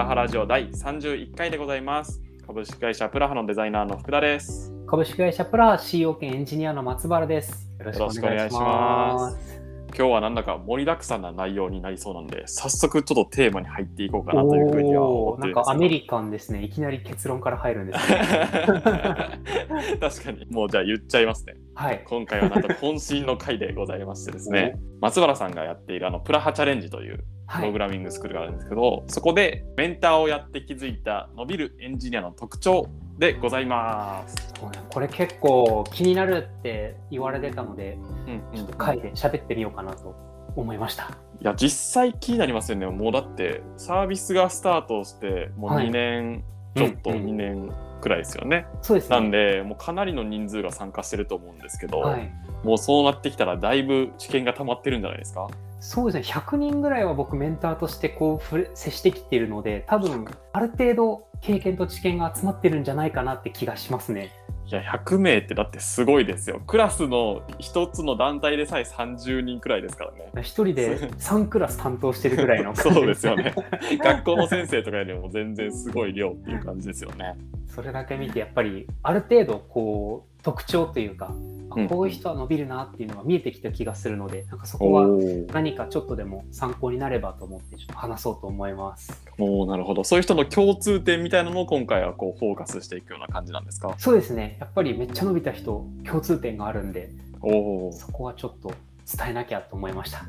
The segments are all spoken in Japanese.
ラハラジオ第31回でございます。株式会社プラハのデザイナーの福田です。株式会社プラハ CEO 兼エンジニアの松原です。よろしくお願いします。今日はなんだか盛りだくさんな内容になりそうなんで、早速ちょっとテーマに入っていこうかなというふうには思ってるんかアメリカンですね。いきなり結論から入るんですね。確かに、もうじゃあ言っちゃいますね。はい。今回はなんと渾身の回でございましてですね、松原さんがやっているあのプラハチャレンジというプはい。ログラミングスクールがあるんですけど、そこでメンターをやって気づいた伸びるエンジニアの特徴でございます。これ結構気になるって言われてたので、うんちょっと回で喋ってみようかなと思いました。いや実際気になりますよねもうだってサービスがスタートしてもうはい2年ちょっとうんうん2年くらいですよね、そうですね。なんでもうかなりの人数が参加してると思うんですけど、はい。もうそうなってきたらだいぶ知見が溜まってるんじゃないですか？そうですね。100人ぐらいは僕メンターとしてこう接してきているので、多分ある程度経験と知見が集まってるんじゃないかなって気がしますね。いや100名ってだってすごいですよ。クラスの一つの団体でさえ30人くらいですからね。一人で 3クラス担当してるぐらいのそうですよね。学校の先生とかよりも全然すごい量っていう感じですよね。それだけ見てやっぱりある程度こう特徴というか、あうん。こういう人は伸びるなっていうのが見えてきた気がするのでなんかそこは何かちょっとでも参考になればと思ってちょっと話そうと思います。おーなるほど。そういう人の共通点みたいなのを今回はこうフォーカスしていくような感じなんですか？そうですね。やっぱりめっちゃ伸びた人共通点があるんでおおそこはちょっと伝えなきゃと思いました。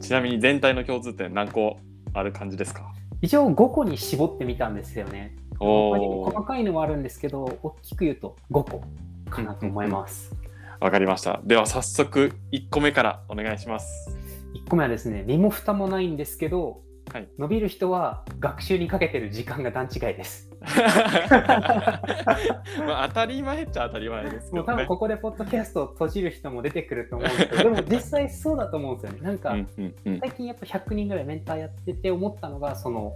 ちなみに全体の共通点何個ある感じですか？一応5個に絞ってみたんですよね。細かいのはあるんですけど大きく言うと5個かなと思います、わかりました。では早速1個目からお願いします。1個目はですね身も蓋もないんですけど、はい。伸びる人は学習にかけてる時間が段違いです。まあ当たり前っちゃ当たり前ですけどね。もう多分ここでポッドキャストを閉じる人も出てくると思うんですけどでも実際そうだと思うんですよね。なんかうんうんうん。最近やっぱ100人ぐらいメンターやってて思ったのがその、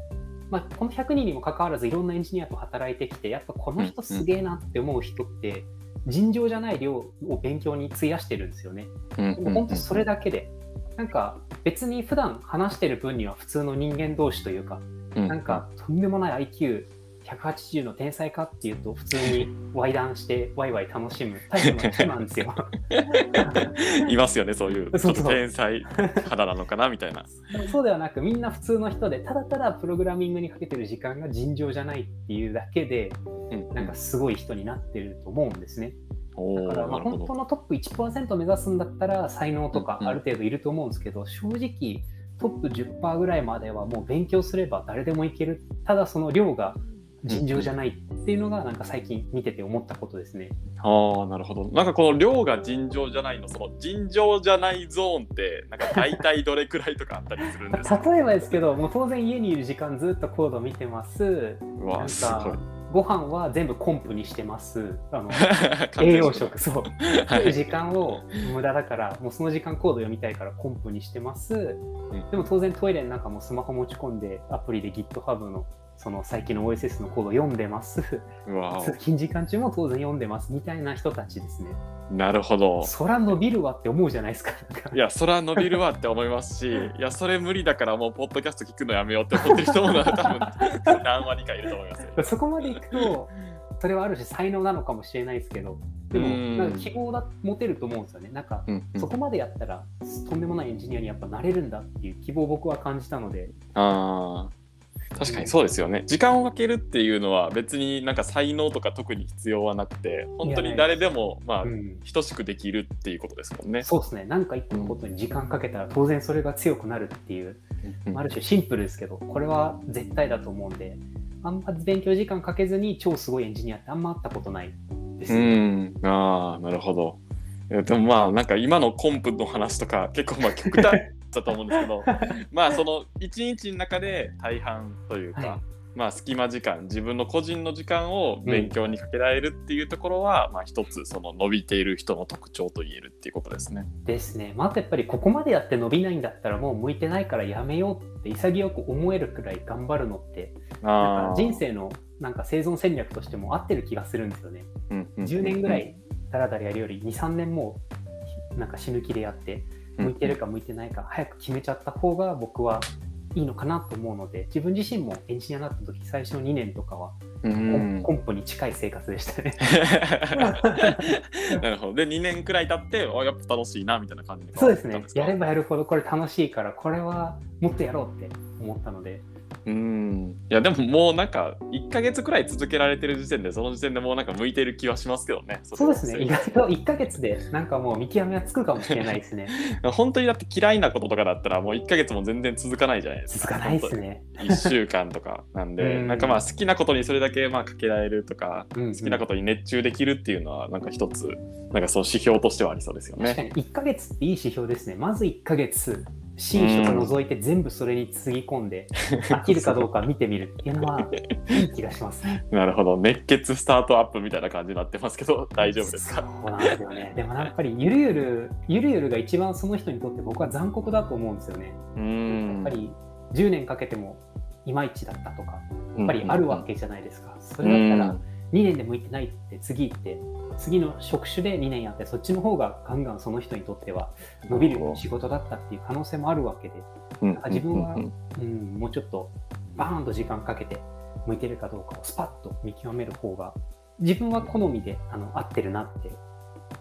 まあ、この100人にもかかわらずいろんなエンジニアと働いてきてやっぱこの人すげえなって思う人って尋常じゃない量を勉強に費やしてるんですよね。本当それだけで、なんか別に普段話してる分には普通の人間同士というか、うん。なんかとんでもない IQ180 の天才かっていうと普通にワイダンしてワイワイ楽しむタイプの人なんですよ。いますよねそういうちょっと天才肌なのかなみたいな。そうではなくみんな普通の人でただただプログラミングにかけてる時間が尋常じゃないっていうだけでうん。なんかすごい人になってると思うんですね。だからまあ本当のトップ1%目指すんだったら才能とかある程度いると思うんですけど、正直トップ10%ぐらいまではもう勉強すれば誰でもいける。ただその量が尋常じゃないっていうのがなんか最近見てて思ったことですね。ああなるほど。なんかこの量が尋常じゃないのその尋常じゃないゾーンってなんか大体どれくらいとかあったりするんですか？例えばですけどもう当然家にいる時間ずっとコード見てます。うわすごい。かご飯は全部コンプにしてます。あの 栄養食そう。はい。時間を無駄だからもうその時間コード読みたいからコンプにしてます、ん。でも当然トイレの中もスマホ持ち込んでアプリで GitHub のその最近の OSS のコード読んでます。通勤時間中も当然読んでますみたいな人たちですね。なるほど。そら伸びるわって思うじゃないですか。いやそれは伸びるわって思いますし いやそれ無理だからもうポッドキャスト聞くのやめようって思ってる人も多分 何割かいると思いますよ。そこまでいくとそれはある種才能なのかもしれないですけどでもうん。なんか希望だ持てると思うんですよね。なんかうんうん。そこまでやったらとんでもないエンジニアにやっぱなれるんだっていう希望を僕は感じたので。あー確かにそうですよね。時間をかけるっていうのは別になんか才能とか特に必要はなくて本当に誰でもまあうん。等しくできるっていうことですもんね。そうですね、なんか一個のことに時間かけたら当然それが強くなるっていう、うんある種シンプルですけど、これは絶対だと思うんで、あんま勉強時間かけずに超すごいエンジニアってあんま会ったことないですうね。ん、ああなるほど。えでもまあなんか今のコンプの話とか結構まあ極端だと思うんですけど まあその一日の中で大半というか、はいまあ隙間時間自分の個人の時間を勉強にかけられるっていうところは、まあ一つその伸びている人の特徴と言えるっていうことですね。ですね。まあ、あとやっぱりここまでやって伸びないんだったらもう向いてないからやめようって潔く思えるくらい頑張るのって、なんあか人生のなんか生存戦略としても合ってる気がするんですよね。生10年ぐらいだらだらやるより2、3年もなんか死ぬ気でやって、向いてるか向いてないか早く決めちゃった方が僕はいいのかなと思うので自分自身もエンジニアになった時最初の2年とかはうコンポに近い生活でしたね。なるほど。で2年くらい経ってあやっぱ楽しいなみたいな感じでそうですね。やればばやるほどこれ楽しいからこれはもっとやろうって思ったのでうん。いやでももうなんか1か月くらい続けられてる時点でその時点でもうなんか向いてる気はしますけどね。そうですね。意外と1ヶ月でなんかもう見極めはつくかもしれないですね。本当にだって嫌いなこととかだったらもう1か月も全然続かないじゃないですか。続かないですね。1週間とかなんで、うん。なんかまあ好きなことにそれだけまあかけられるとか、うんうん。好きなことに熱中できるっていうのはなんか一つなんかその指標としてはありそうですよね。確かに1ヶ月っていい指標ですね。まず1ヶ月、新書と除いて全部それにつぎ込んで、飽きるかどうか見てみるっていうのはいい気がします。なるほど熱血スタートアップみたいな感じになってますけど 大丈夫ですか？そうなんですよね。でもやっぱりゆるゆる、ゆるゆるが一番その人にとって僕は残酷だと思うんですよね。うやんっぱり10年かけてもいまいちだったとか、やっぱりあるわけじゃないですか。それだったら2年で向いてないって次行って、次の職種で2年やって、そっちの方がガンガンその人にとっては伸びる仕事だったっていう可能性もあるわけで、うん自分はうんうん、もうちょっとバーンと時間かけて向いてるかどうかをスパッと見極める方が自分は好みであの合ってるなって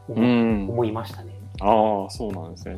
思いましたね。ああそうなんですね。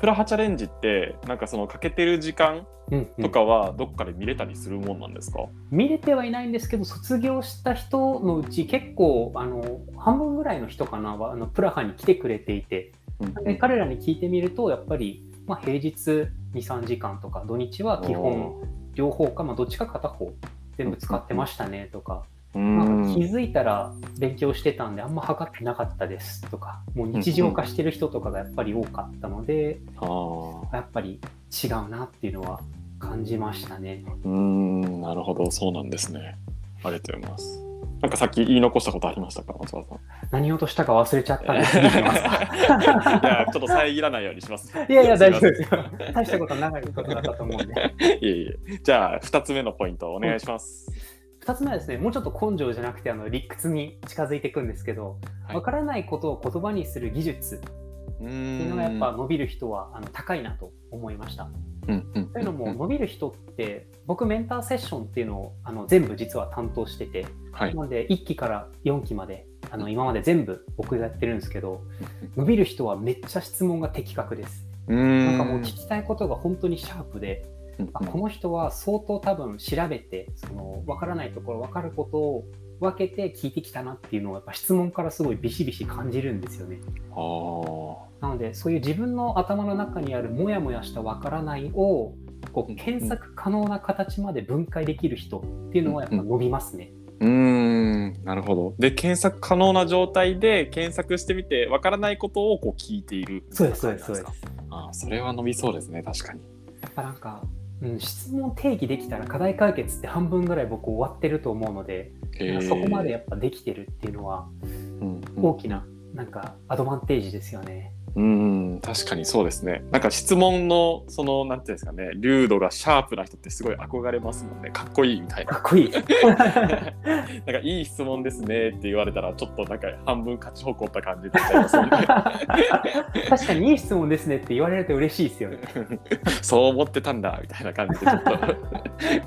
プラハチャレンジってなんかそのかけてる時間うんうん。とかはどっかで見れたりするもんなんですか、見れてはいないんですけど卒業した人のうち結構あの半分ぐらいの人かなはあのプラハに来てくれていて。うんで彼らに聞いてみるとやっぱり、まあ、平日23時間とか土日は基本両方か、まあ、どっちか片方全部使ってましたねとか。うなんか気んづいたら勉強してたんであんま測ってなかったですとかもう日常化してる人とかがやっぱり多かったのであーやっぱり違うなっていうのは感じましたね。うーんなるほどそうなんですね。ありがとうございます。なんかさっき言い残したことありましたか？松原さん。何をとしたか忘れちゃったんです いかやちょっと遮らないようにします。いやいや大丈夫すですよ。大したことないことだったと思うんで。いえいえ。じゃあ2つ目のポイントお願いします。2つ目はですねもうちょっと根性じゃなくてあの理屈に近づいていくんですけどはい。わからないことを言葉にする技術ってういうのがやっぱ伸びる人はあの高いなと思いました。うんうんというのも伸びる人って僕メンターセッションっていうのをあの全部実は担当しててはい。なので1期から4期まであの今まで全部僕がやってるんですけど伸びる人はめっちゃ質問が的確です。なんかもう聞きたいことが本当にシャープでうんあこの人は相当多分調べてその分からないところ分かることを分けて聞いてきたなっていうのをやっぱ質問からすごいビシビシ感じるんですよね。なのでそういう自分の頭の中にあるモヤモヤした分からないをこう検索可能な形まで分解できる人っていうのはやっぱ伸びますね。うーんなるほど。で検索可能な状態で検索してみてわからないことをこう聞いている。そうですそうですそうです。あーそれは伸びそうですね確かに。やっぱなんか、うん、質問定義できたら課題解決って半分ぐらい僕終わってると思うので、へーそこまでやっぱできてるっていうのは大きななんかアドバンテージですよね。うん確かにそうですね。なんか質問のそのなんていうんですかね流度がシャープな人ってすごい憧れますもんねかっこいいみたいな。かっこいい。なんかいい質問ですねって言われたらちょっとなんか半分勝ち誇った感じになっちゃいますね。確かにいい質問ですねって言われると嬉しいですよね。そう思ってたんだみたいな感じでちょっと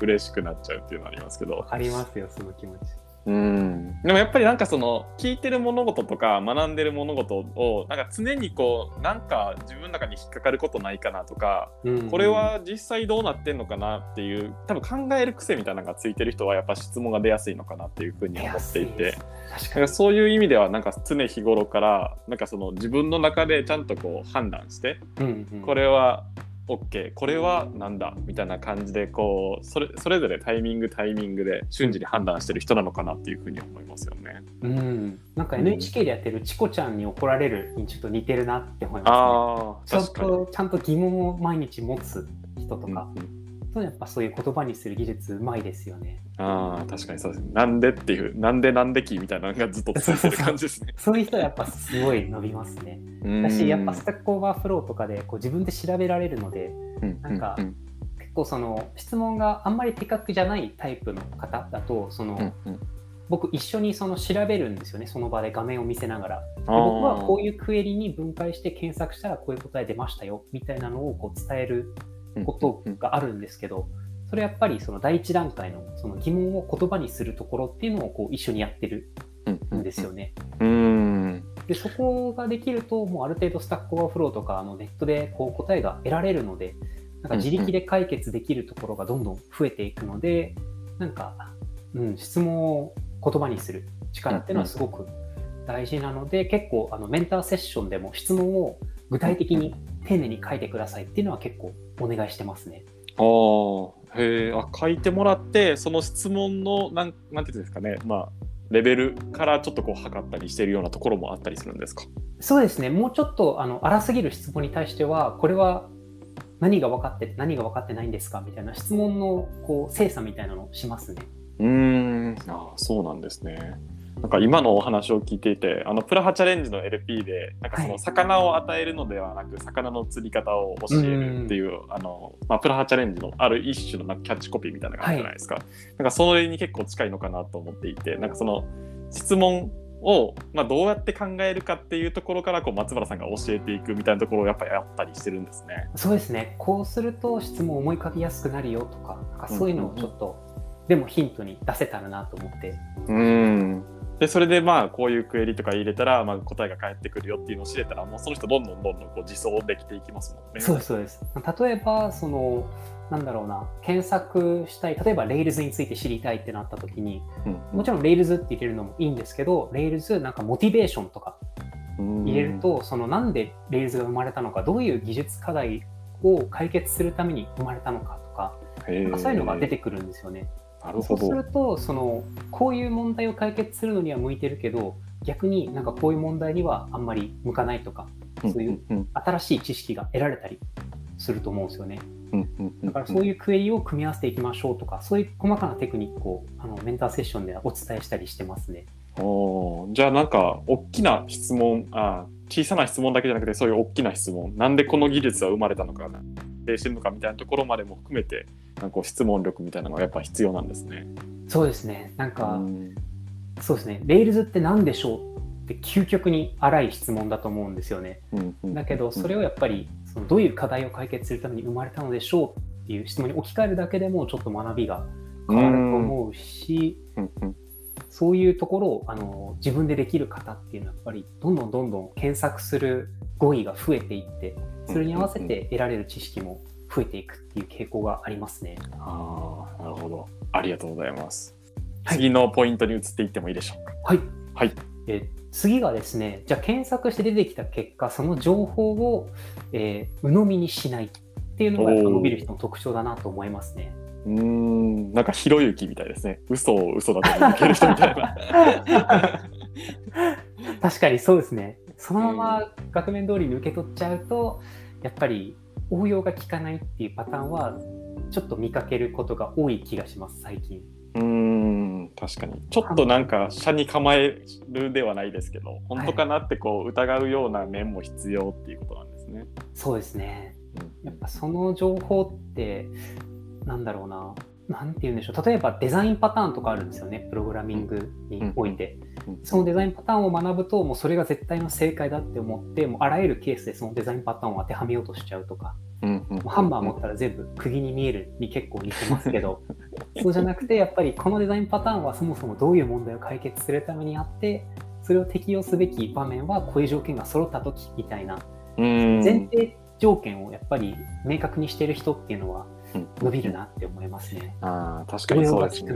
嬉しくなっちゃうっていうのはありますけど。ありますよ、その気持ち。うん。でもやっぱりなんかその聞いてる物事とか学んでる物事をなんか常にこうなんか自分の中に引っかかることないかなとかうん。これは実際どうなってんのかなっていう多分考える癖みたいなのがついてる人はやっぱ質問が出やすいのかなっていうふうに思っていて。確だかに。そういう意味ではなんか常日頃からなんかその自分の中でちゃんとこう判断してうんうん。これは OK これはなんだみたいな感じでこうそれそれぞれタイミングタイミングで瞬時に判断してる人なのかなっていうふうに思いますよね。うん、なんか NHK でやってるチコちゃんに怒られるにちょっと似てるなって思いますああね。ちゃん確かに。とちゃんと疑問を毎日持つ人とか、うんうんそうやっぱそういう言葉にする技術うまいですよね。ああ確かにそうですね。なんでっていうなんでなんできみたいなのが ずっと続いてる感じですね。そういう人はやっぱすごい伸びますね。うんだしやっぱス Overflow とかでこう自分で調べられるのでうんなんかうん結構その質問があんまり的確じゃないタイプの方だとその、うんうん僕一緒にその調べるんですよねその場で画面を見せながら。僕はこういうクエリに分解して検索したらこういう答え出ましたよみたいなのをこう伝えることがあるんですけど、それやっぱりその第一段階のその疑問を言葉にするところっていうのをこう一緒にやってるんですよね。うん。でそこができるともうある程度 Stack Overflow とかあのネットでこう答えが得られるのでなん。か自力で解決できるところがどん。どん。増えていくのでなん。か、うん、質問を言葉にする力っていうのはすごく大事なので結構あのメンターセッションでも質問を具体的に丁寧に書いてくださいっていうのは結構お願いしてますね。ああへえあ書いてもらってその質問のなんなんていうんですかねまあレベルからちょっとこう測ったりしているようなところもあったりするんですか？そうですね、もうちょっとあの荒すぎる質問に対しては、これは何が分かってて何が分かってないんですか？みたいな質問のこう精査みたいなのをしますね。うーんあそうなんですね。なんか今のお話を聞いていてあのプラハチャレンジの LP でなんかその魚を与えるのではなく、魚の釣り方を教えるっていう、あのまあ、プラハチャレンジのある一種のなんかキャッチコピーみたいなのがあるじゃないですか、なんかそれに結構近いのかなと思っていてなんかその質問を、まあ、どうやって考えるかっていうところからこう松原さんが教えていくみたいなところをやっぱりやったりしてるんですね。そうですね。こうすると質問思い浮かびやすくなるよとかなんかそういうのをちょっと、でもヒントに出せたらなと思って。うんでそれでまあこういうクエリとか入れたら、まあ、答えが返ってくるよっていうのを知れたらもうその人どんどんどんどんこう自走できていきますもんね。そうですそうです例えばそのなんだろうな検索したい例えば Rails について知りたいってなった時にうんもちろん Rails って入れるのもいいんですけど Rails なんかモチベーションとか入れると、そのなんで Rails が生まれたのかどういう技術課題を解決するために生まれたのかとかそういうのが出てくるんですよね。そうすなるほど。るとそのこういう問題を解決するのには向いてるけど逆になんかこういう問題にはあんまり向かないとかそういううん新しい知識が得られたりすると思うんですよね。だからそういうクエリを組み合わせていきましょうとかそういう細かなテクニックをあのメンターセッションではお伝えしたりしてますね。おーじゃあなんか大きな質問あ小さな質問だけじゃなくてそういう大きな質問なんでこの技術は生まれたのか定してるのかみたいなところまでも含めてなんかこう質問力みたいなのがやっぱ必要なんですね。そうですね。なんか、うんそうですね。Rails って何でしょうって究極に荒い質問だと思うんですよね。うんうんだけどそれをやっぱりそのどういう課題を解決するために生まれたのでしょうっていう質問に置き換えるだけでもちょっと学びが変わると思うし、うんうんそういうところをあの自分でできる方っていうのはやっぱりどんどんどんどん検索する語彙が増えていってそれに合わせて得られる知識も増えていくっていう傾向がありますね。ああなるほどありがとうございます。はい次のポイントに移っていってもいいでしょうか？はい、はいえー次がですねじゃあ検索して出てきた結果その情報を、えー鵜呑みにしないっていうのが伸びる人の特徴だなと思いますね。うーんなんかひろゆきみたいですね。嘘を嘘だと受ける人みたいな。確かにそうですね。そのまま額面通りに受け取っちゃうと、やっぱり応用が効かないっていうパターンは、ちょっと見かけることが多い気がします、最近。うーん確かにちょっとなんか車に構えるではないですけど本当かなってこう疑うような面も必要っていうことなんですね。そうですね。うんやっぱその情報って、なんだろうな、なんて言うんでしょう。例えばデザインパターンとかあるんですよね、プログラミングにおいて。うんそのデザインパターンを学ぶと、もうそれが絶対の正解だって思って、もうあらゆるケースでそのデザインパターンを当てはめようとしちゃうとか、うんうんもうハンマー持ったら全部釘に見えるに結構似てますけど そうじゃなくてやっぱりこのデザインパターンはそもそもどういう問題を解決するためにあってそれを適用すべき場面はこういう条件が揃った時みたいな前提条件をやっぱり明確にしている人っていうのはうん伸びるなって思いますね。あー確かにそうですね。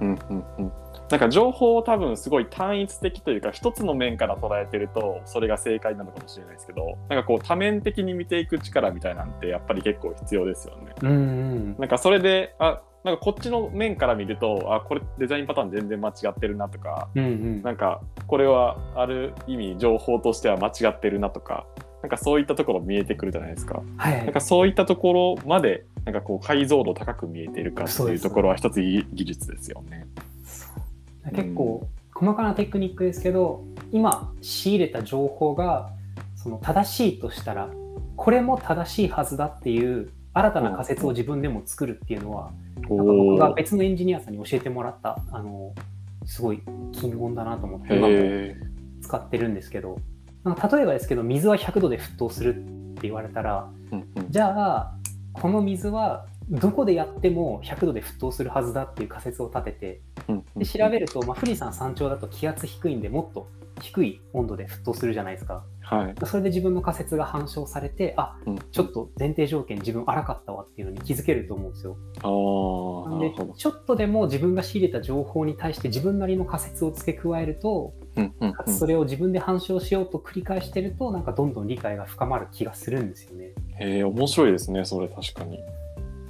うんうんなんか情報を多分すごい単一的というか一つの面から捉えてるとそれが正解なのかもしれないですけどなんかこう多面的に見ていく力みたいなんてやっぱり結構必要ですよね。うんうん。なんかそれであなんかこっちの面から見るとあこれデザインパターン全然間違ってるなとかうんうん。なんかこれはある意味情報としては間違ってるなとかなんかそういったところ見えてくるじゃないですか。はい。なんかそういったところまでなんかこう解像度高く見えているかっていうところは一ついい技術ですよね。結構細かなテクニックですけど今仕入れた情報がその正しいとしたらこれも正しいはずだっていう新たな仮説を自分でも作るっていうのは、なんか僕が別のエンジニアさんに教えてもらったあのすごい金言だなと思って今もへ使ってるんですけど例えばですけど水は100度で沸騰するって言われたらーうんうん。じゃあこの水はどこでやっても100度で沸騰するはずだっていう仮説を立ててうんで調べると、まあ、富士山山頂だと気圧低いんでもっと低い温度で沸騰するじゃないですかはい。それで自分の仮説が反証されてあうんちょっと前提条件自分荒かったわっていうのに気づけると思うんですよああ、なんで。ちょっとでも自分が仕入れた情報に対して自分なりの仮説を付け加えるとそれを自分で反証しようと繰り返してるとなんかどんどん理解が深まる気がするんですよねへえ、面白いですね、それ確かに。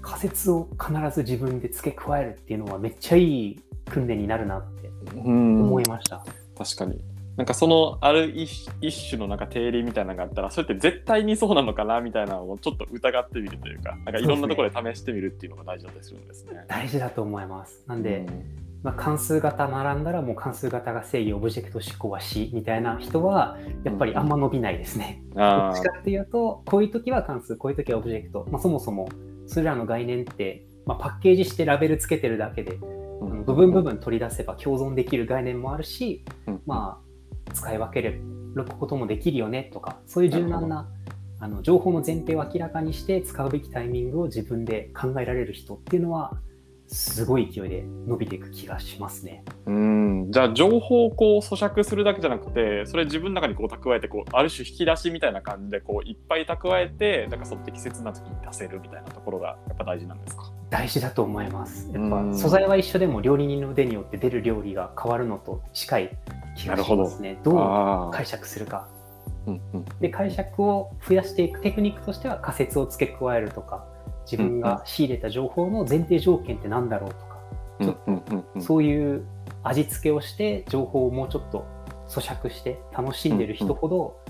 仮説を必ず自分で付け加えるっていうのはめっちゃいい訓練になるなってうん。思いました、確かに。なんかそのある一一種のなんか定理みたいなのがあったらそれって絶対にそうなのかなみたいなのをちょっと疑ってみるというかなんかいろんなところで試してみるっていうのが大事だったりするんですね。大事だと思います。なんで、うん。まあ、関数型並んだらもう関数型が正義オブジェクト思考は C みたいな人はやっぱりあんま伸びないですね。どあっちかっていうとこういう時は関数こういう時はオブジェクト、まあ、そもそもそれらの概念って、まあ、パッケージしてラベルつけてるだけでーあの部分部分取り出せば共存できる概念もあるし、うん。まあ、使い分けることもできるよねとかそういう柔軟なあの情報の前提を明らかにして使うべきタイミングを自分で考えられる人っていうのはすごい勢いで伸びていく気がしますね。うんじゃあ情報をこう咀嚼するだけじゃなくてそれ自分の中にこう蓄えてこうある種引き出しみたいな感じでこういっぱい蓄えてなんかその適切な時に出せるみたいなところがやっぱ大事なんですか？大事だと思います。やっうんぱ素材は一緒でも料理人の腕によって出る料理が変わるのと近い気がしますね。どうあ解釈するか。うんうんで解釈を増やしていくテクニックとしては仮説を付け加えるとか自分が仕入れた情報の前提条件って何だろうとか、うんうんうんうんそういう味付けをして情報をもうちょっと咀嚼して楽しんでる人ほど、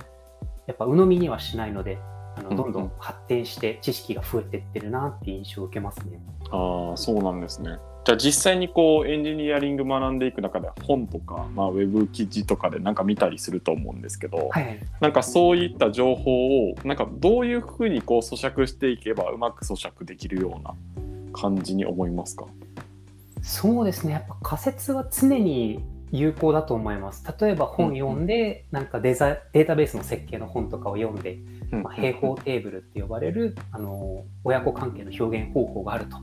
やっぱ鵜呑みにはしないのであのどんどん発展して知識が増えてってるなっていう印象を受けますね。ああそうなんですね。じゃあ実際にこうエンジニアリング学んでいく中で本とか、まあ、ウェブ記事とかでなんか見たりすると思うんですけど、はい、なんかそういった情報をなんかどういうふうにこう咀嚼していけばうまく咀嚼できるような感じに思いますか？そうですね。やっぱ仮説は常に有効だと思います。例えば本読んで、なんかデザデータベースの設計の本とかを読んで、まあ、平方テーブルって呼ばれるあの親子関係の表現方法があると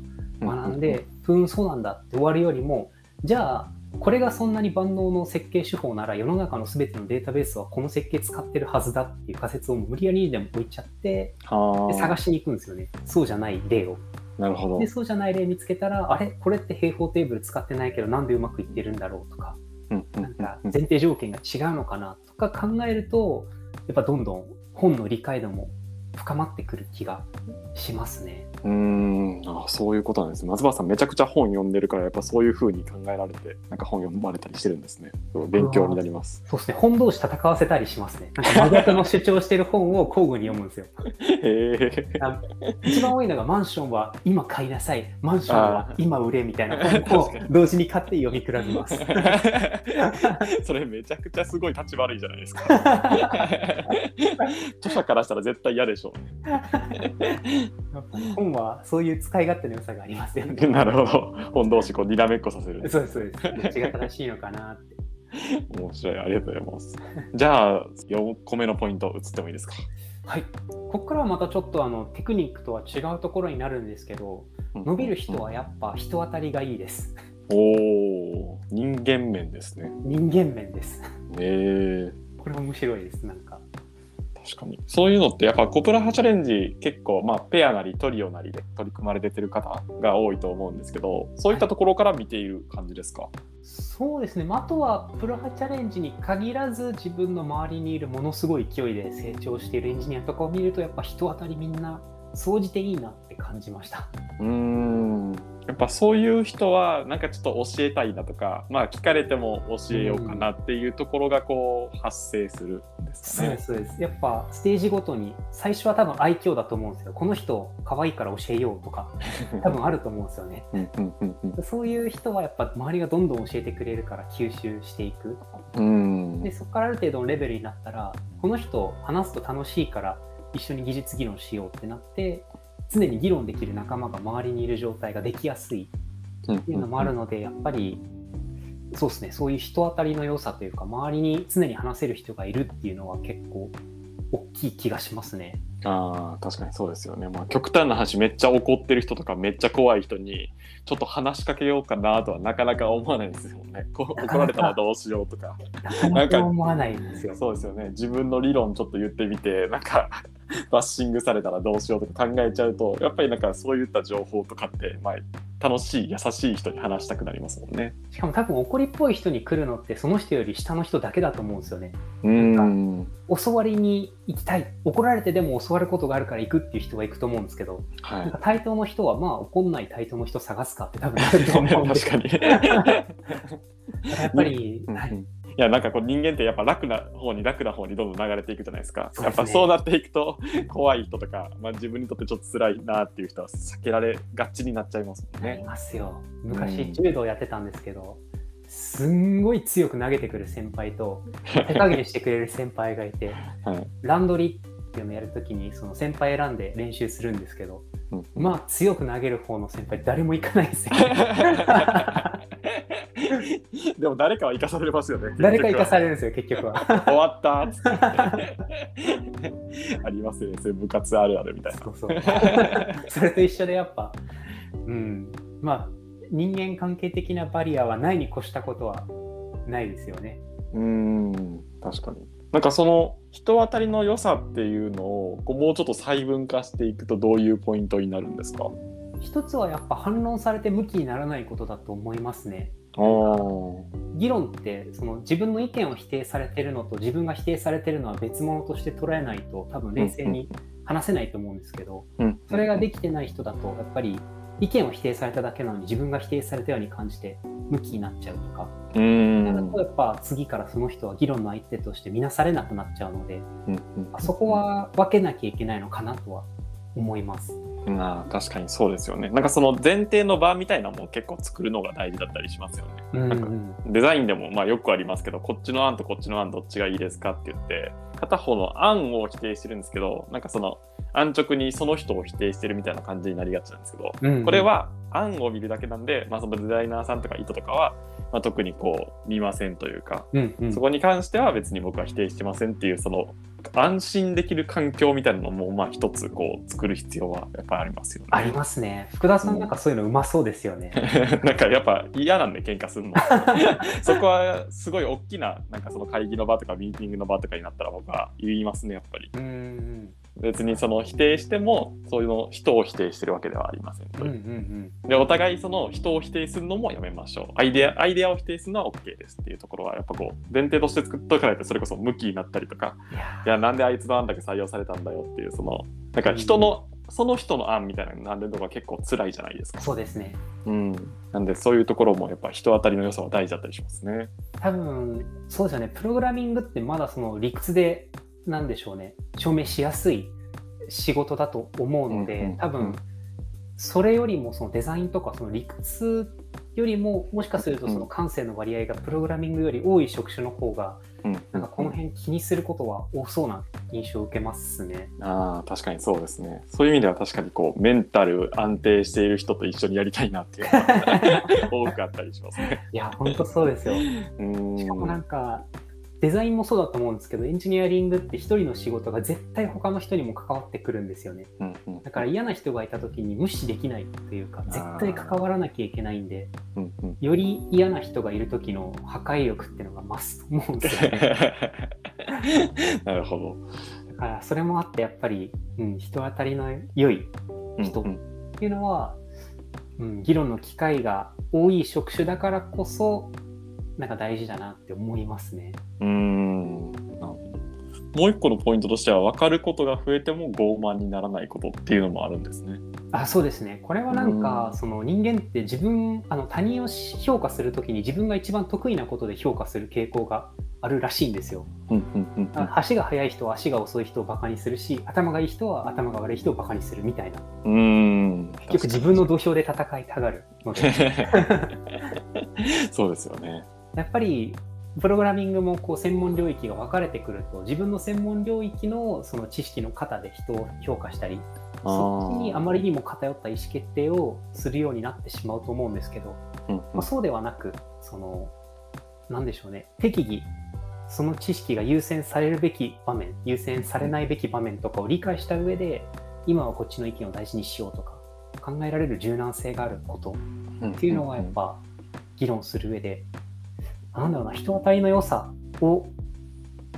学んで、ふーんそうなんだって終わるよりもじゃあこれがそんなに万能の設計手法なら世の中の全てのデータベースはこの設計使ってるはずだっていう仮説を無理やりにでも置いちゃって探しに行くんですよね。そうじゃない例を。なるほど。で。そうじゃない例見つけたらあれ？これって平方テーブル使ってないけどなんでうまくいってるんだろうとか。うんうんなんかうん前提条件が違うのかなとか考えるとやっぱどんどん本の理解度も深まってくる気がしますね。うーん。あそういうことなんですね。松原さんめちゃくちゃ本読んでるからやっぱそういうふうに考えられてなんか本読まれたりしてるんですね。勉強になります。そうですね。本同士戦わせたりしますね。なんか真逆の主張してる本を交互に読むんですよ。へえあ一番多いのがマンションは今買いなさい。マンションは今売れみたいな本を同時に買って読み比べます。それめちゃくちゃすごい立ち悪いじゃないですか。著者からしたら絶対嫌でしょ本はそういう使い勝手の良さがありますよね。なるほど本同士こうにらめっこさせるそうです、そうです。どっちが正しいのかなって。面白いありがとうございますじゃあ4個目のポイント移ってもいいですか？はい。ここからはまたちょっとあのテクニックとは違うところになるんですけど、伸びる人はやっぱ人当たりがいいです。おお人間面ですね人間面です。えー、これ面白いです、なんか。確かにそういうのってやっぱコプラハチャレンジ結構まあペアなりトリオなりで取り組まれてる方が多いと思うんですけどそういったところから見ている感じですか、そうですね、まあ、あとはプロハチャレンジに限らず自分の周りにいるものすごい勢いで成長しているエンジニアとかを見るとやっぱ人当たりみんな総じていいなって感じました。うんやっぱそういう人はなんかちょっと教えたいなとかまあ聞かれても教えようかなっていうところがこう発生するんですかねそうで。すそうですやっぱステージごとに最初は多分愛嬌だと思うんですよこの人可愛いから教えようとか多分あると思うんですよねそういう人はやっぱ周りがどんどん教えてくれるから吸収していくうんでそこからある程度のレベルになったらこの人話すと楽しいから一緒に技術議論しようってなって常に議論できる仲間が周りにいる状態ができやすいっていうのもあるのでやっぱりそうですねそういう人当たりの良さというか周りに常に話せる人がいるっていうのは結構大きい気がしますね。ああ確かにそうですよね。まあ極端な話めっちゃ怒ってる人とかめっちゃ怖い人にちょっと話しかけようかなとはなかなか思わないですよね。怒られたらどうしようとか。なかなか思わないんですよ。そうですよね。自分の理論ちょっと言ってみてなんか バッシングされたらどうしようとか考えちゃうとやっぱりなんかそういった情報とかって、まあ、楽しい優しい人に話したくなりますもんね。しかも多分怒りっぽい人に来るのってその人より下の人だけだと思うんですよね。うーん教わりに行きたい怒られてでも教わることがあるから行くっていう人は行くと思うんですけど、はいなんか。対等の人はまあ怒んない対等の人探すかって多分なると思うんで 確かに。やっぱり、うんはいいやなんかこう人間ってやっぱ楽な方に楽な方にどんどん流れていくじゃないですか。ね。やっぱそうなっていくと 怖い人とか、まあ、自分にとってちょっと辛いなっていう人は避けられがちになっちゃいますもんありね。ますよ。うん。昔柔道やってたんですけど、すんごい強く投げてくる先輩と 手加減してくれる先輩がいてはい。ランドリっていうのをやるときにその先輩選んで練習するんですけどうんまあ強く投げる方の先輩誰も行かないですよ でも誰かは生かされますよね。誰か行かされれるんですよ結局は終わったーっつって。ありますよね。そういう部活あるあるみたいな。そうそう それと一緒でやっぱうんまあ人間関係的なバリアはないに越したことはないですよねうーん確かに。なんかその人当たりの良さっていうのをこうもうちょっと細分化していくとどういうポイントになるんですか？一つはやっぱ反論されて向きにならないことだと思いますね。議論ってその自分の意見を否定されてるのと自分が否定されてるのは別物として捉えないと多分冷静に話せないと思うんですけどうんそれができてない人だとやっぱり意見を否定されただけなのに自分が否定されたように感じて向きになっちゃうとかうーだんとやっぱ次からその人は議論の相手として見なされなくなっちゃうのでうんうんあそこは分けなきゃいけないのかなとは思います。まあ確かにそうですよね。なんかその前提の場みたいなのも結構作るのが大事だったりしますよね。うんなんかデザインでもまあよくありますけどこっちの案とこっちの案どっちがいいですかって言って片方の案を否定してるんですけどなんかその安直にその人を否定してるみたいな感じになりがちなんですけどうんこれは案を見るだけなんで、まあ、そのデザイナーさんとか意図とかは、まあ、特にこう見ませんというかうんうん。そこに関しては別に僕は否定してませんっていうその安心できる環境みたいなのもまあ一つこう作る必要はやっぱりありますよね。ありますね。福田さんなんかそういうのうまそうですよね。なんかやっぱ嫌なんで喧嘩するの そこはすごい大きななんかその会議の場とかミーティングの場とかになったら僕は言いますねやっぱりうんうん別にその否定してもそういうの人を否定してるわけではありませんとうんうんうんでお互いその人を否定するのもやめましょうアイデアアイデアを否定するのは OK ですっていうところはやっぱこう前提として作っとかないとそれこそ向きになったりとかいやなんであいつの案だけ採用されたんだよっていうそのなんか人の、その人の案みたいなのになるのが結構辛いじゃないですか。そうですね。うん、なんでそういうところもやっぱ人当たりの良さは大事だったりしますね。多分そうですよね。プログラミングってまだその理屈でなんでしょうね。証明しやすい仕事だと思うので、うんうん多分それよりもそのデザインとかその理屈よりももしかするとその感性の割合がプログラミングより多い職種の方がうん、なんかこの辺気にすることは多そうな印象を受けますね。ああ確かにそうですね。そういう意味では確かにこうメンタル安定している人と一緒にやりたいなっていうのは 多くあったりしますね。いや本当そうですよ。うんしかもなんかデザインもそうだと思うんですけどエンジニアリングって一人の仕事が絶対他の人にも関わってくるんですよね。うんうん。だから嫌な人がいた時に無視できないっていうか絶対関わらなきゃいけないんでうんうん。より嫌な人がいる時の破壊力っていうのが増すと思うんですよね。なるほど。だからそれもあってやっぱり、うん、人当たりの良い人っていうのは、うん、議論の機会が多い職種だからこそなんか大事だなって思いますね。うーんもう一個のポイントとしては分かることが増えても傲慢にならないことっていうのもあるんですね。あそうですねこれはなんか、うんその人間って自分あの他人をし評価するときに自分が一番得意なことで評価する傾向があるらしいんですよ。足が速い人は足が遅い人をバカにするし頭がいい人は頭が悪い人をバカにするみたいなうーん結局自分の土俵で戦いたがるので そうですよね。やっぱりプログラミングもこう専門領域が分かれてくると自分の専門領域のその知識の型で人を評価したりそっちにあまりにも偏った意思決定をするようになってしまうと思うんですけど、うんまあ、そうではなくそのなんでしょうね。適宜その知識が優先されるべき場面優先されないべき場面とかを理解した上で今はこっちの意見を大事にしようとか考えられる柔軟性があることっていうのはやっぱ議論する上で、なんだろうな人当たりの良さを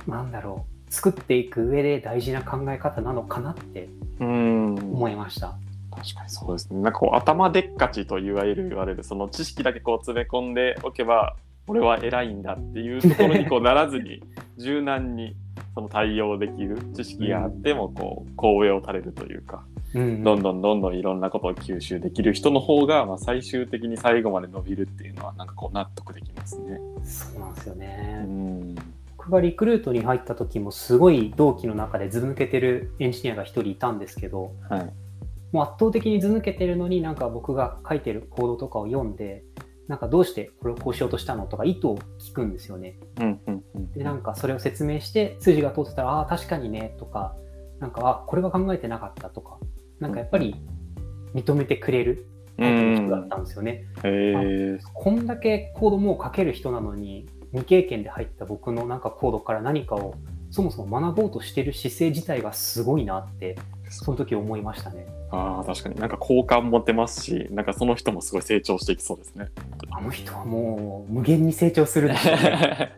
なんだろう作っていく上で大事な考え方なのかなって思いました。確かにそうですね。なんかこう頭でっかちといわゆる言われるその知識だけこう詰め込んでおけば俺は偉いんだっていうところにこうならずに 柔軟にその対応できる知識があってもこう神戸を垂れるというか、うん、どんどんどんどんいろんなことを吸収できる人の方が、まあ、最終的に最後まで伸びるっていうのはなんかこう納得できますね。そうなんですよね、うん。僕がリクルートに入った時もすごい同期の中でず抜けてるエンジニアが1人いたんですけど、はい、もう圧倒的に図抜けてるのになんか僕が書いてるコードとかを読んでなんかどうしてこれをこうしようとしたのとか意図を聞くんですよね。うんうんうん、でなんかそれを説明して筋が通ってたらああ確かにねとかなんかあこれは考えてなかったとかなんかやっぱり認めてくれる人だったんですよね。こんだけコードも書ける人なのに未経験で入った僕のなんかコードから何かをそもそも学ぼうとしてる姿勢自体がすごいなってその時思いましたね。ああ確かに。なんか好感持てますしなんかその人もすごい成長していきそうですね。あの人はもう無限に成長するね。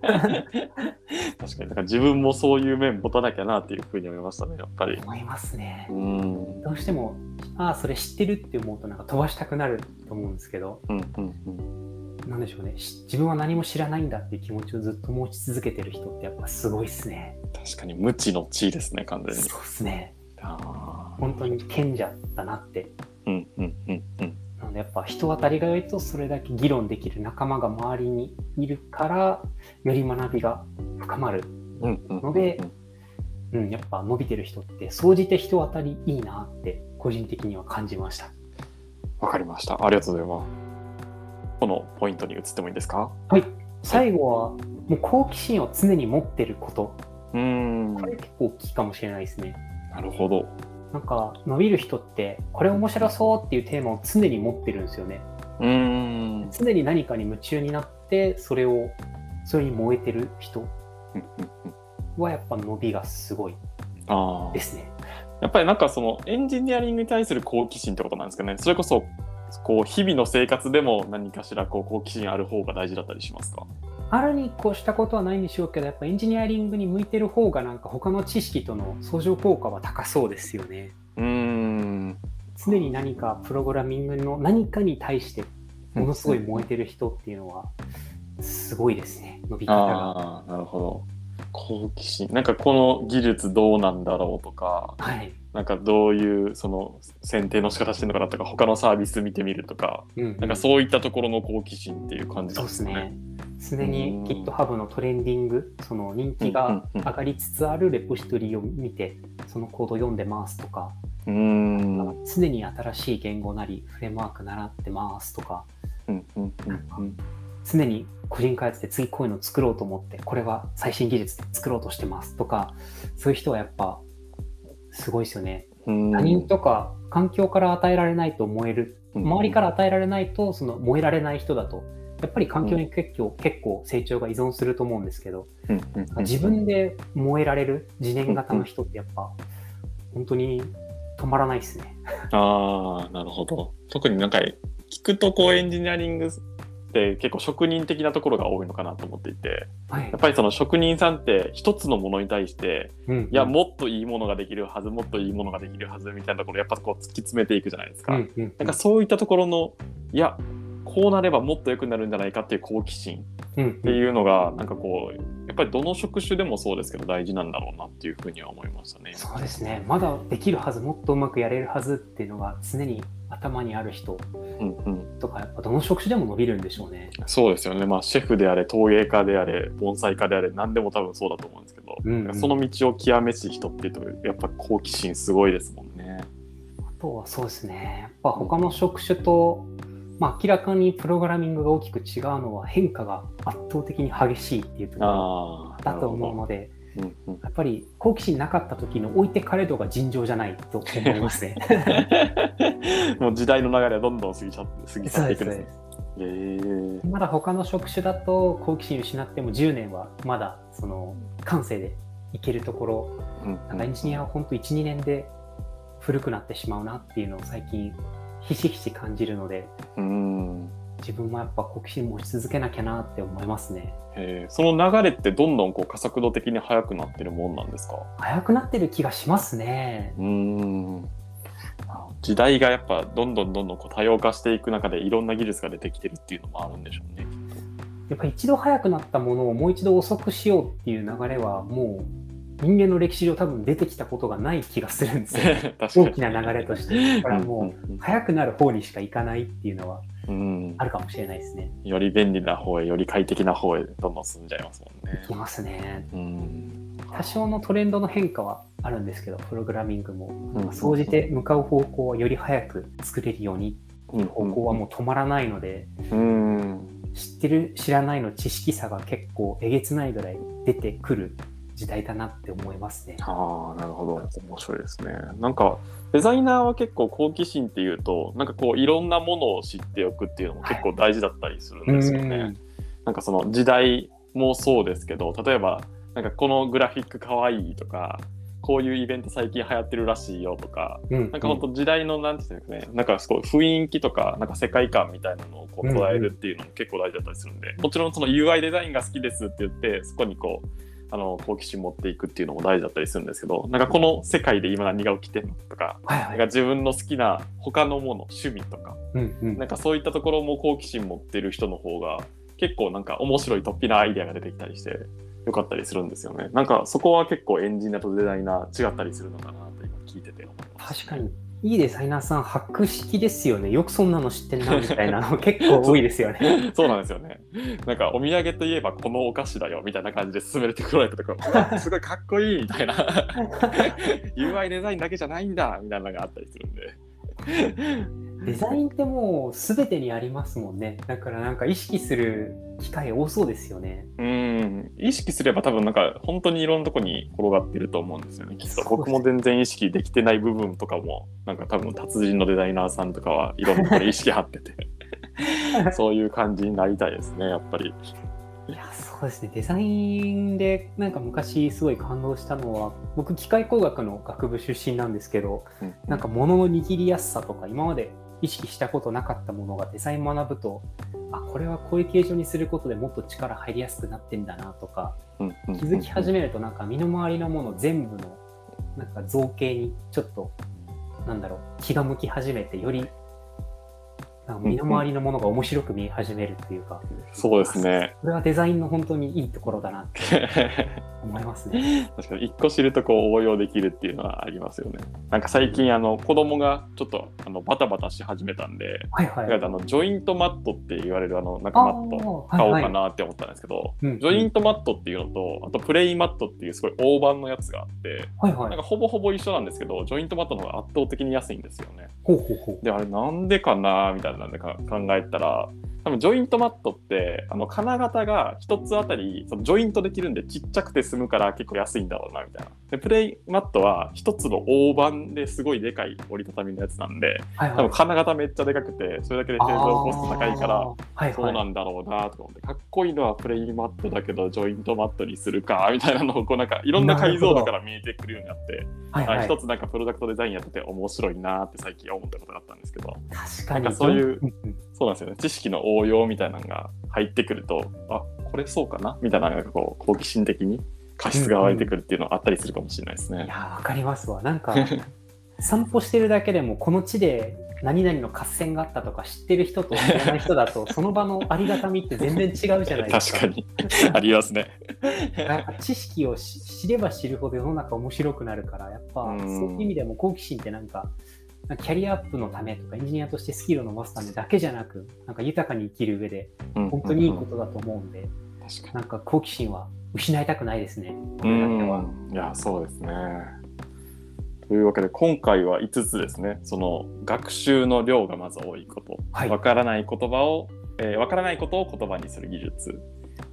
確かに。なんか自分もそういう面持たなきゃなっていうふうに思いましたねやっぱり。思いますね。うん。どうしてもああそれ知ってるって思うとなんか飛ばしたくなると思うんですけど、うんうんうん、なんでしょうね。自分は何も知らないんだっていう気持ちをずっと持ち続けてる人ってやっぱすごいっすね。確かに無知の知ですね完全に。そうっすね本当に賢者だなって。うんうんうんうん。なのでやっぱ人当たりが良いとそれだけ議論できる仲間が周りにいるからより学びが深まるので、うん、やっぱ伸びてる人って総じて人当たりいいなって個人的には感じました。わかりました。ありがとうございます。このポイントに移ってもいいですか？はい。最後は、もう好奇心を常に持ってること。うん。これ結構大きいかもしれないですね。なるほど。なんか伸びる人ってこれ面白そうっていうテーマを常に持ってるんですよね。うん常に何かに夢中になってそれをそれに燃えてる人はやっぱ伸びがすごいですね。やっぱりなんかそのエンジニアリングに対する好奇心ってことなんですかね。それこそこう日々の生活でも何かしらこう好奇心ある方が大事だったりしますか？あるに越したことはないんでしょうけど、やっぱエンジニアリングに向いてる方がなんか他の知識との相乗効果は高そうですよね。うん常に何かプログラミングの何かに対してものすごい燃えてる人っていうのはすごいですね、伸び方が。なるほど。好奇心なんかこの技術どうなんだろうとか、はい、なんかどういうその選定の仕方してるのかなとか他のサービス見てみるとか、うんうん、なんかそういったところの好奇心っていう感じですね。すね。常に GitHub のトレンディング、その人気が上がりつつあるレポジトリを見て、そのコード読んでますとか、うん。常に新しい言語なり、フレームワーク習ってますとか、常に個人開発で次こういうの作ろうと思って、これは最新技術で作ろうとしてますとか、そういう人はやっぱすごいですよね。他人とか環境から与えられないと思える、周りから与えられないとその燃えられない人だとやっぱり環境に結構,、結構成長が依存すると思うんですけど、自分で燃えられる自燃型の人ってやっぱ本当に止まらないですね。ああなるほど。特になんか聞くとこうエンジニアリングって結構職人的なところが多いのかなと思っていて、はい、やっぱりその職人さんって一つのものに対して、うん。うん、いやもっといいものができるはずもっといいものができるはずみたいなところやっぱこう突き詰めていくじゃないですか。うんうんうん、なんかそういったところのいやこうなればもっと良くなるんじゃないかっていう好奇心。っていうのが、うん、なんかこうやっぱりどの職種でもそうですけど大事なんだろうなっていうふうには思いましたね。そうですね。まだできるはずもっとうまくやれるはずっていうのが常に頭にある人とかやっぱどの職種でも伸びるんでしょうね。そうですよね、まあ、シェフであれ陶芸家であれ盆栽家であれ何でも多分そうだと思うんですけど、うんうん、その道を極めし人っていうとやっぱ好奇心すごいですもんね。あとはそうですね。やっぱ他の職種とまあ、明らかにプログラミングが大きく違うのは変化が圧倒的に激しいっていうところだと思うので、うんうん、やっぱり好奇心なかった時の置いてかれ度が尋常じゃないと思いますね。もう時代の流れはどんどん過ぎちゃって過ぎ去っていくんですね。えまだ他の職種だと好奇心失っても10年はまだその感性でいけるところ。うんなんかエンジニアは本当12年で古くなってしまうなっていうのを最近ひしひし感じるのでうん。自分もやっぱ好奇心持ち続けなきゃなって思いますね。その流れってどんどんこう加速度的に速くなってるもんなんですか？早くなってる気がしますね。うーん。あ時代がやっぱどんどんどんどんこう多様化していく中でいろんな技術が出てきてるっていうのもあるんでしょうね。やっぱ一度早くなったものをもう一度遅くしようっていう流れはもう人間の歴史上多分出てきたことがない気がするんですよ。大に。きな流れとして。だからもう早くなる方にしか行かないっていうのはうん。うんあるかもしれないですね。より便利な方へより快適な方へどんどん進んじゃいますもんね。い。きますね。うん。多少のトレンドの変化はあるんですけどプログラミングも。うん総じて向かう方向はより早く作れるようにうん。方向はもう止まらないのでうん。知ってる知らないの知識差が結構えげつないぐらい出てくる時代だなって思いますね。ああなるほど面白いですね。なんかデザイナーは結構好奇心っていうとなんかこういろんなものを知っておくっていうのも結構大事だったりするんですよね。うんなんかその時代もそうですけど例えばなんかこのグラフィックかわいいとかこういうイベント最近流行ってるらしいよとかうんなんか本当時代のなんていうんですかねなんかすごい雰囲気とかなんか世界観みたいなのをこう捉えるっていうのも結構大事だったりするんで、もちろんその UI デザインが好きですって言ってそこにこうあの好奇心持っていくっていうのも大事だったりするんですけどなんかこの世界で今何が起きてるのとかなんか自分の好きな他のもの趣味とかうんうんなんかそういったところも好奇心持ってる人の方が結構なんか面白い突飛なアイデアが出てきたりしてよかったりするんですよね。なんかそこは結構エンジニアとデザイナー違ったりするのかなと今聞いてて思います。確かにいいデザイナーさん博識ですよねよくそんなの知ってんなみたいなの結構多いですよね。そうなんですよね。なんかお土産といえばこのお菓子だよみたいな感じで勧めてくられたとか、うわすごいかっこいいみたいな。UI デザインだけじゃないんだみたいなのがあったりするんで。デザインってもう全てにありますもんねだからなんか意識する機会多そうですよね。うん、意識すれば多分なんか本当にいろんなとこに転がってると思うんですよね。きっと僕も全然意識できてない部分とかもなんか多分達人のデザイナーさんとかはいろんなところに意識張ってて そういう感じになりたいですねやっぱり。いやそうですね。デザインでなんか昔すごい感動したのは僕機械工学の学部出身なんですけどうんなんか物の握りやすさとか今まで意識したことなかったものがデザイン学ぶとあこれはこういう形状にすることでもっと力入りやすくなってんだなとかうんうん。気づき始めるとなんか身の回りのもの全部のなんか造形にちょっとなんだろう気が向き始めてよりなんか身の回りのものが面白く見え始めるっていうかそうですね。これはデザインの本当にいいところだなって 思いますね。確かに一個知るとこう応用できるっていうのはありますよね。なんか最近あの子供がちょっとあのバタバタし始めたんで、はいはい。あのジョイントマットって言われるあのなんかマット買おうかはいはいなって思ったんですけど、うんジョイントマットっていうのとあとプレイマットっていうすごい大判のやつがあって、はいはいなんかほぼほぼ一緒なんですけどジョイントマットの方が圧倒的に安いんですよね。ほうほうほう。であれなんでかなみたいななんでか考えたら多分ジョイントマットってあの金型が1つあたりそのジョイントできるんでちっちゃくて済むから結構安いんだろうなみたいなでプレイマットは1つの大判ですごいでかい折りたたみのやつなんではいはい。多分金型めっちゃでかくてそれだけで製造コスト高いからそうは。ないんだろうなとか思ってかっこいいのはプレイマットだけどジョイントマットにするかみたいなのをこうなんかいろんな解像度から見えてくるようになってはいはい。あ一つなんかプロダクトデザインやってて面白いなって最近思ったことがあったんですけど確かに。なんかそういうそうなんですよね知識の応用みたいなのが入ってくるとあこれそうかな？みたいななんかこう好奇心的に過失が湧いてくるっていうのはあったりするかもしれないですね。いやー、わかりますわ。なんか、散歩してるだけでも、この地で何々の合戦があったとか知ってる人と知らない人だと、その場のありがたみって全然違うじゃないですか。確かにありますね。なんか知識をし知れば知るほど世の中面白くなるから、やっぱうんそういう意味でも好奇心ってなんかキャリアアップのためとか、エンジニアとしてスキルを伸ばすためだけじゃなく、なんか豊かに生きる上で本当にいいことだと思うんで、確かなんか好奇心は失いたくないですね。いやそうですね。というわけで今回は5つですね。その学習の量がまず多いこと。はい。わからない言葉を、えーわからないことを言葉にする技術。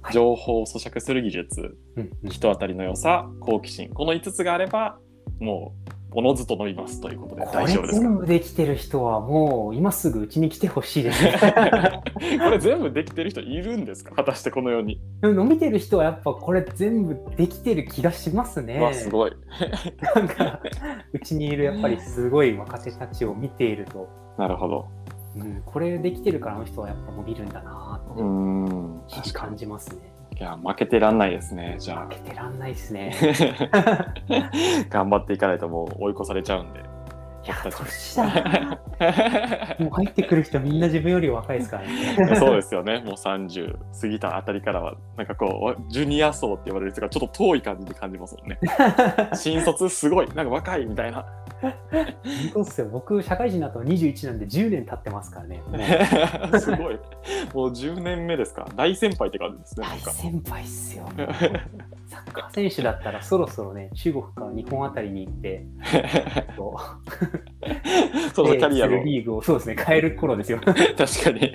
はい。情報を咀嚼する技術。うんうん。人当たりの良さ好奇心。この5つがあればもうおのずと伸びますということで大丈夫ですか？全部できてる人はもう今すぐうちに来てほしいですね。これ全部できてる人いるんですか？果たしてこの世に。でも見てる人はやっぱこれ全部できてる気がしますね。わすごい。なんかうちにいるやっぱりすごい若手たちを見ていると、なるほど。うん、これできてるからあの人はやっぱ伸びるんだな。って感じますね。いや負けてらんないですね。じゃ負けてらんないですね。あ 頑張っていかないともう追い越されちゃうんで。いや、年だな。もう入ってくる人みんな自分より若いですからね。そうですよね。もう30過ぎたあたりからはなんかこうジュニア層って言われる人がちょっと遠い感じで感じますもんね。新卒すごいなんか若いみたいな。本当っすよ。僕、社会人だと21なんで10年経ってますからね。すごい。もう10年目ですか。大先輩って感じですね。大か。先輩っすよ。サッカー選手だったらそろそろね、中国か日本あたりに行って、そうそうキャリアのリーグをそうですね、変える頃ですよ。確かに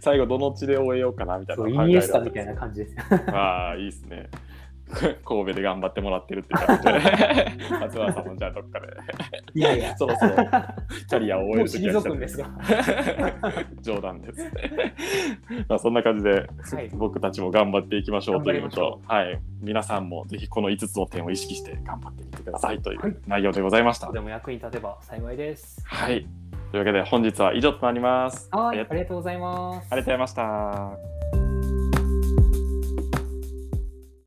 最後どの地で終えようかなみたいなそうイニエスタみたいな感じですよ。ああいいですね神戸で頑張ってもらってるって感じで 松原さんもじゃあどっかでいやいや、そろそろキャリアを終える時が来た退くんですが。冗談です。まあそんな感じで、はい僕たちも頑張っていきましょうというのと、はい、皆さんもぜひこの5つの点を意識して頑張ってみてくださいといはいう内容でございました。でも役に立てば幸いです。はい、というわけで本日は以上となります。はい、ありがとうございます。ありがとうございました。